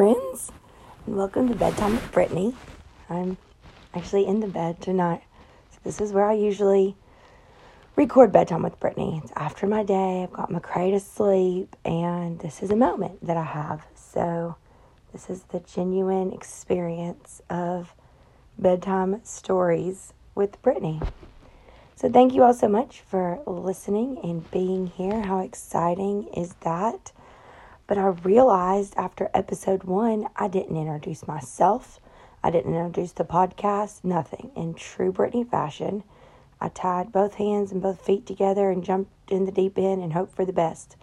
friends, and welcome to Bedtime with Brittany. I'm actually in the bed tonight. So this is where I usually record Bedtime with Brittany. It's after my day, I've got McCray to sleep, and this is a moment that I have. So this is the genuine experience of bedtime stories with Brittany. So thank you all so much for listening and being here. How exciting is that? But I realized after episode one, I didn't introduce myself. I didn't introduce the podcast, nothing. In true Brittany fashion, I tied both hands and both feet together and jumped in the deep end and hoped for the best.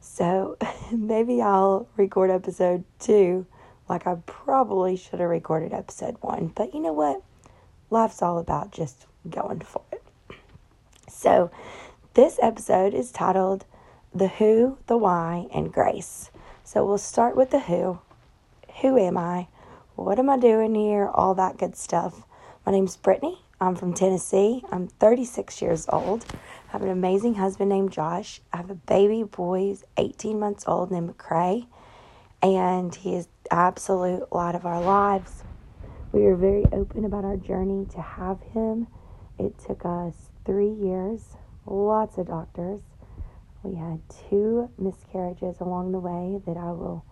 So maybe I'll record episode two like I probably should have recorded episode one. But you know what? Life's all about just going for it. So this episode is titled the who, the why, and grace. So we'll start with the who. Who am I? What am I doing here? All that good stuff. My name's Brittany. I'm from Tennessee. I'm 36 years old. I have an amazing husband named Josh. I have a baby boy who's 18 months old named McCray. And he is the absolute light of our lives. We are very open about our journey to have him. It took us three years, lots of doctors, we had two miscarriages along the way that I will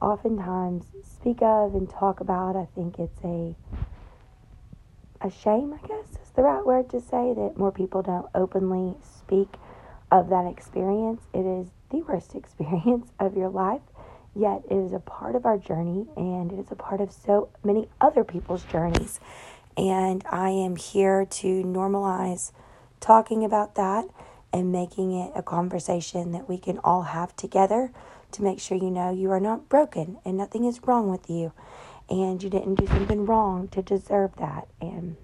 oftentimes speak of and talk about. I think it's a a shame, I guess is the right word to say that more people don't openly speak of that experience. It is the worst experience of your life, yet it is a part of our journey and it is a part of so many other people's journeys. And I am here to normalize talking about that and making it a conversation that we can all have together to make sure you know you are not broken and nothing is wrong with you and you didn't do something wrong to deserve that. And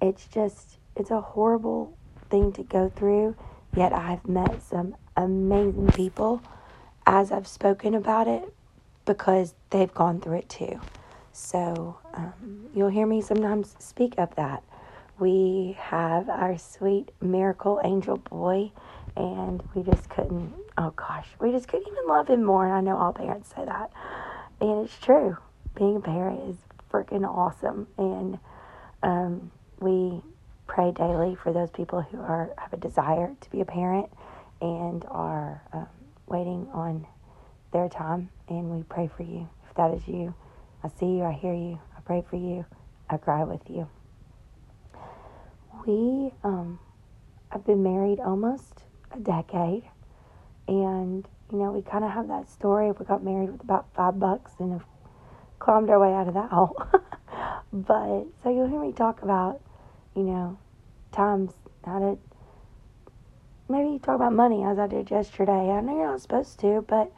it's just, it's a horrible thing to go through. Yet I've met some amazing people as I've spoken about it because they've gone through it too. So um, you'll hear me sometimes speak of that we have our sweet miracle angel boy, and we just couldn't, oh gosh, we just couldn't even love him more. And I know all parents say that. And it's true. Being a parent is freaking awesome. And um, we pray daily for those people who are have a desire to be a parent and are um, waiting on their time. And we pray for you. If that is you, I see you, I hear you, I pray for you, I cry with you we um, have been married almost a decade, and you know we kind of have that story. We got married with about five bucks and have climbed our way out of that hole. but so you'll hear me talk about, you know, times how to maybe talk about money as I did yesterday. I know you're not supposed to, but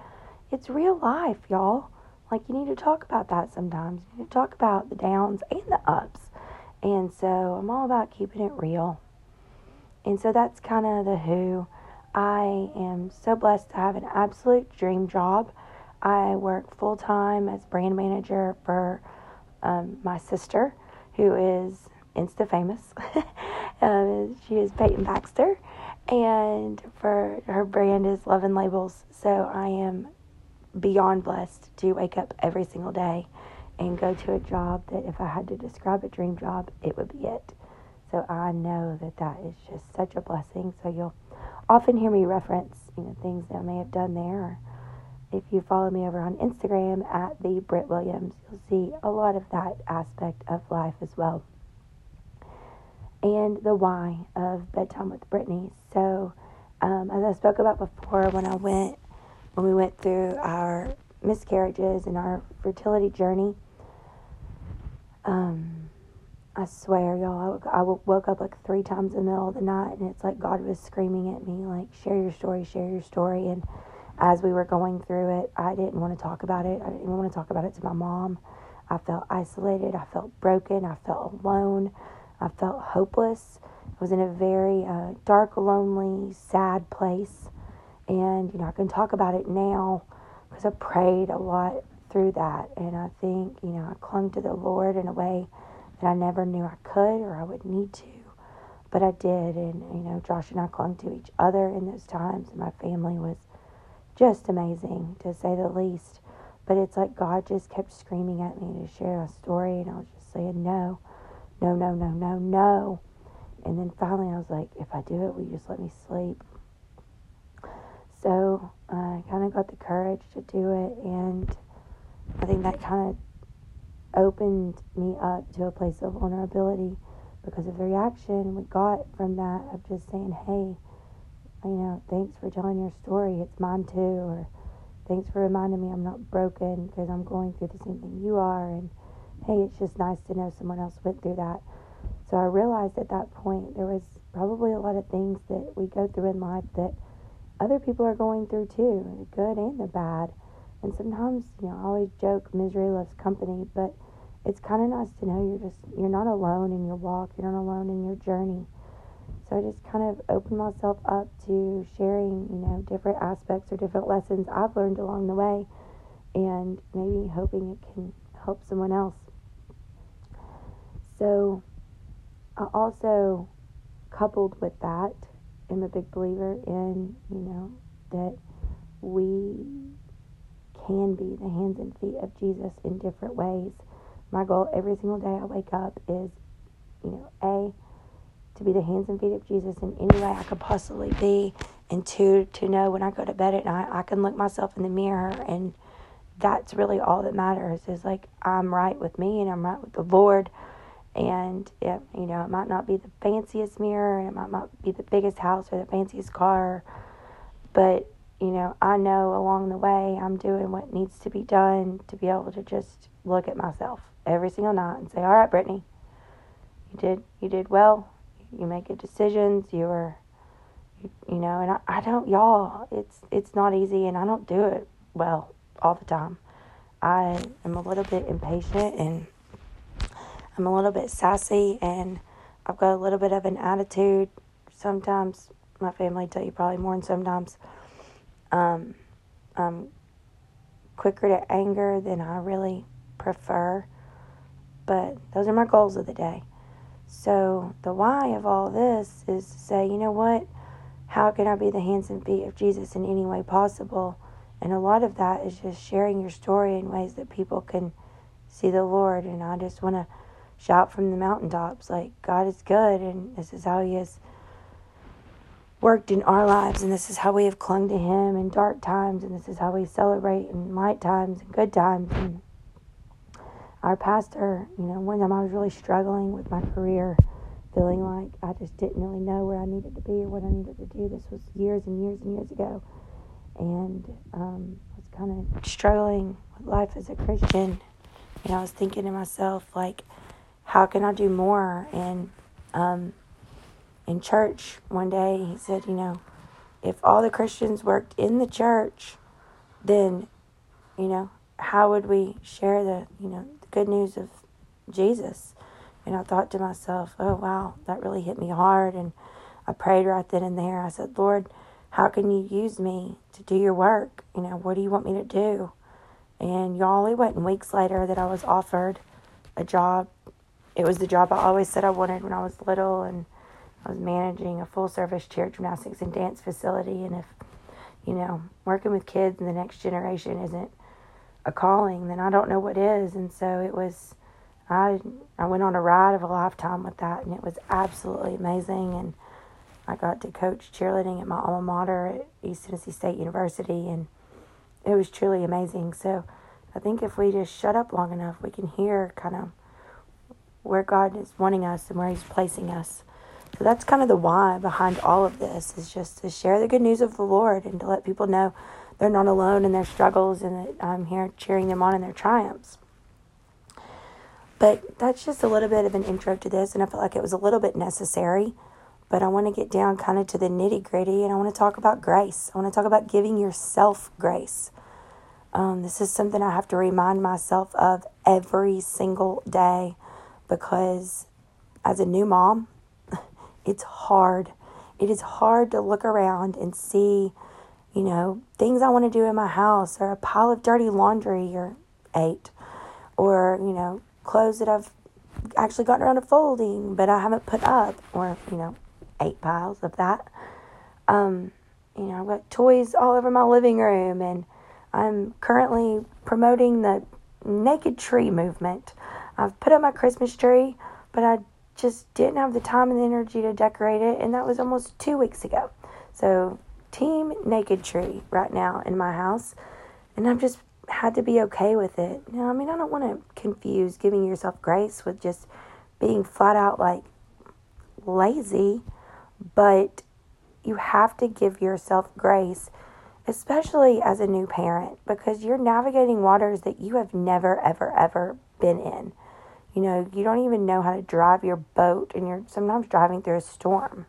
it's real life, y'all. Like you need to talk about that sometimes. You need to talk about the downs and the ups and so I'm all about keeping it real. And so that's kind of the who. I am so blessed to have an absolute dream job. I work full time as brand manager for um, my sister, who is Insta famous. um, she is Peyton Baxter, and for her brand is Love and Labels. So I am beyond blessed to wake up every single day and go to a job that if I had to describe a dream job, it would be it. So I know that that is just such a blessing. So you'll often hear me reference, you know, things that I may have done there. If you follow me over on Instagram at the Britt Williams, you'll see a lot of that aspect of life as well. And the why of bedtime with Brittany. So, um, as I spoke about before, when I went, when we went through our miscarriages and our fertility journey, um, I swear, y'all, I, woke up like three times in the middle of the night, and it's like God was screaming at me, like, share your story, share your story. And as we were going through it, I didn't want to talk about it. I didn't even want to talk about it to my mom. I felt isolated. I felt broken. I felt alone. I felt hopeless. I was in a very uh, dark, lonely, sad place. And, you know, I can talk about it now because I prayed a lot through that. And I think, you know, I clung to the Lord in a way that I never knew I could or I would need to. But I did. And, you know, Josh and I clung to each other in those times. And my family was just amazing, to say the least. but it's like God just kept screaming at me to share a story, and I was just saying, no, no, no, no, no, no. And then finally, I was like, if I do it, will you just let me sleep? So I kind of got the courage to do it, and I think that kind of opened me up to a place of vulnerability because of the reaction we got from that of just saying, hey, you know, thanks for telling your story. It's mine too. Or thanks for reminding me I'm not broken because I'm going through the same thing you are. And hey, it's just nice to know someone else went through that. So I realized at that point there was probably a lot of things that we go through in life that other people are going through too, the good and the bad. And sometimes, you know, I always joke misery loves company, but it's kind of nice to know you're just you're not alone in your walk, you're not alone in your journey. So I just kind of opened myself up to sharing, you know, different aspects or different lessons I've learned along the way and maybe hoping it can help someone else. So I also coupled with that am a big believer in, you know, that we can be the hands and feet of Jesus in different ways. My goal every single day I wake up is, you know, A, to be the hands and feet of Jesus in any way I could possibly be, and two, to know when I go to bed at night, I can look myself in the mirror and that's really all that matters is like I'm right with me and I'm right with the Lord. And it, you know, it might not be the fanciest mirror and it might not be the biggest house or the fanciest car, but you know, I know along the way I'm doing what needs to be done to be able to just look at myself every single night and say, "All right, Brittany, you did you did well. You make good decisions. You were, you, you know." And I, I don't, y'all. It's it's not easy, and I don't do it well all the time. I am a little bit impatient, and I'm a little bit sassy, and I've got a little bit of an attitude. Sometimes my family tell you probably more than sometimes um, I'm quicker to anger than I really prefer. But those are my goals of the day. So, the why of all this is to say, you know what? How can I be the hands and feet of Jesus in any way possible? And a lot of that is just sharing your story in ways that people can see the Lord. And I just want to shout from the mountaintops like, God is good, and this is how He is worked in our lives, and this is how we have clung to Him in dark times, and this is how we celebrate in light times and good times. And our pastor, you know, one time I was really struggling with my career, feeling like I just didn't really know where I needed to be or what I needed to do. This was years and years and years ago, and um, I was kind of struggling with life as a Christian. And I was thinking to myself, like, how can I do more? And um, in church one day, he said, you know, if all the Christians worked in the church, then, you know, how would we share the, you know, the good news of Jesus? And I thought to myself, oh, wow, that really hit me hard. And I prayed right then and there. I said, Lord, how can you use me to do your work? You know, what do you want me to do? And y'all, it wasn't weeks later that I was offered a job. It was the job I always said I wanted when I was little. And I was managing a full service cheer gymnastics and dance facility. And if, you know, working with kids and the next generation isn't a calling, then I don't know what is. And so it was, I, I went on a ride of a lifetime with that, and it was absolutely amazing. And I got to coach cheerleading at my alma mater at East Tennessee State University, and it was truly amazing. So I think if we just shut up long enough, we can hear kind of where God is wanting us and where He's placing us. So that's kind of the why behind all of this is just to share the good news of the Lord and to let people know they're not alone in their struggles and that I'm here cheering them on in their triumphs. But that's just a little bit of an intro to this, and I felt like it was a little bit necessary. But I want to get down kind of to the nitty gritty, and I want to talk about grace. I want to talk about giving yourself grace. Um, this is something I have to remind myself of every single day because as a new mom, it's hard. It is hard to look around and see, you know, things I want to do in my house or a pile of dirty laundry or eight or, you know, clothes that I've actually gotten around to folding but I haven't put up or, you know, eight piles of that. Um, you know, I've got toys all over my living room and I'm currently promoting the naked tree movement. I've put up my Christmas tree, but I just didn't have the time and the energy to decorate it, and that was almost two weeks ago. So, team naked tree right now in my house, and I've just had to be okay with it. Know, I mean, I don't want to confuse giving yourself grace with just being flat out like lazy, but you have to give yourself grace, especially as a new parent, because you're navigating waters that you have never, ever, ever been in. You know, you don't even know how to drive your boat, and you're sometimes driving through a storm.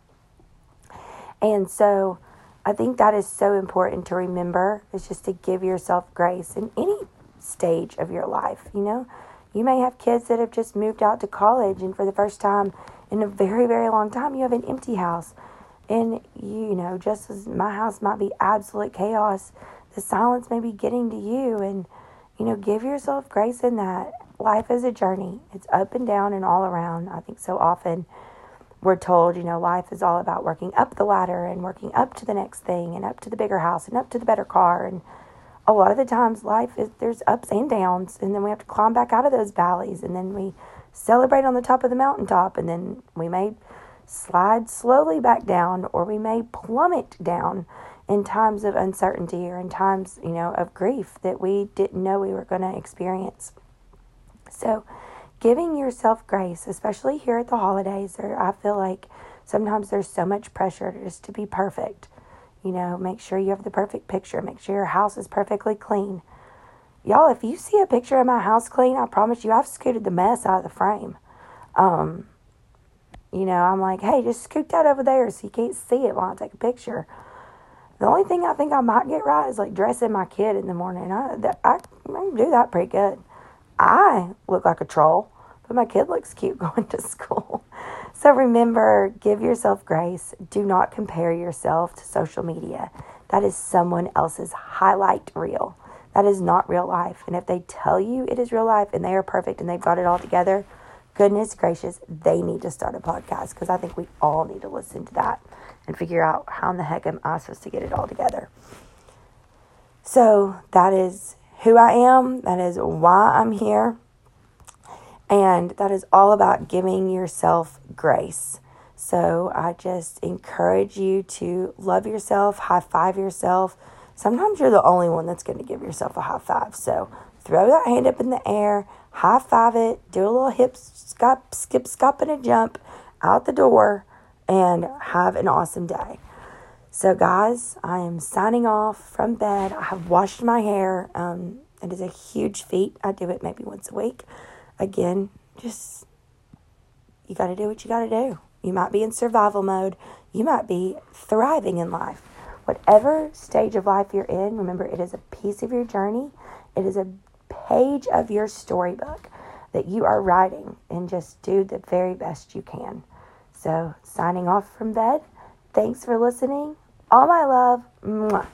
And so, I think that is so important to remember is just to give yourself grace in any stage of your life. You know, you may have kids that have just moved out to college, and for the first time in a very, very long time, you have an empty house. And you know, just as my house might be absolute chaos, the silence may be getting to you. And, you know, give yourself grace in that. Life is a journey, it's up and down and all around. I think so often we're told, you know, life is all about working up the ladder and working up to the next thing and up to the bigger house and up to the better car. And a lot of the times, life is there's ups and downs, and then we have to climb back out of those valleys, and then we celebrate on the top of the mountaintop, and then we may slide slowly back down, or we may plummet down in times of uncertainty or in times, you know, of grief that we didn't know we were going to experience. So, giving yourself grace, especially here at the holidays, or I feel like sometimes there's so much pressure just to be perfect. You know, make sure you have the perfect picture, make sure your house is perfectly clean. Y'all, if you see a picture of my house clean, I promise you I've scooted the mess out of the frame. Um, you know, I'm like, hey, just scoot that over there so you can't see it while I take a picture. The only thing I think I might get right is like dressing my kid in the morning. I, I, I do that pretty good. I look like a troll, but my kid looks cute going to school. So remember, give yourself grace. Do not compare yourself to social media. That is someone else's highlight reel. That is not real life. And if they tell you it is real life and they are perfect and they've got it all together, goodness gracious, they need to start a podcast because I think we all need to listen to that and figure out how in the heck am I supposed to get it all together. So that is who I am, that is why I'm here, and that is all about giving yourself grace. So I just encourage you to love yourself, high five yourself. Sometimes you're the only one that's going to give yourself a high five. So throw that hand up in the air, high five it, do a little hip skip, skip, skip, and a jump out the door, and have an awesome day. So, guys, I am signing off from bed. I have washed my hair. Um, it is a huge feat. I do it maybe once a week. Again, just you got to do what you got to do. You might be in survival mode. You might be thriving in life. Whatever stage of life you're in, remember it is a piece of your journey. It is a page of your storybook that you are writing, and just do the very best you can. So, signing off from bed. Thanks for listening. All my love. Mwah.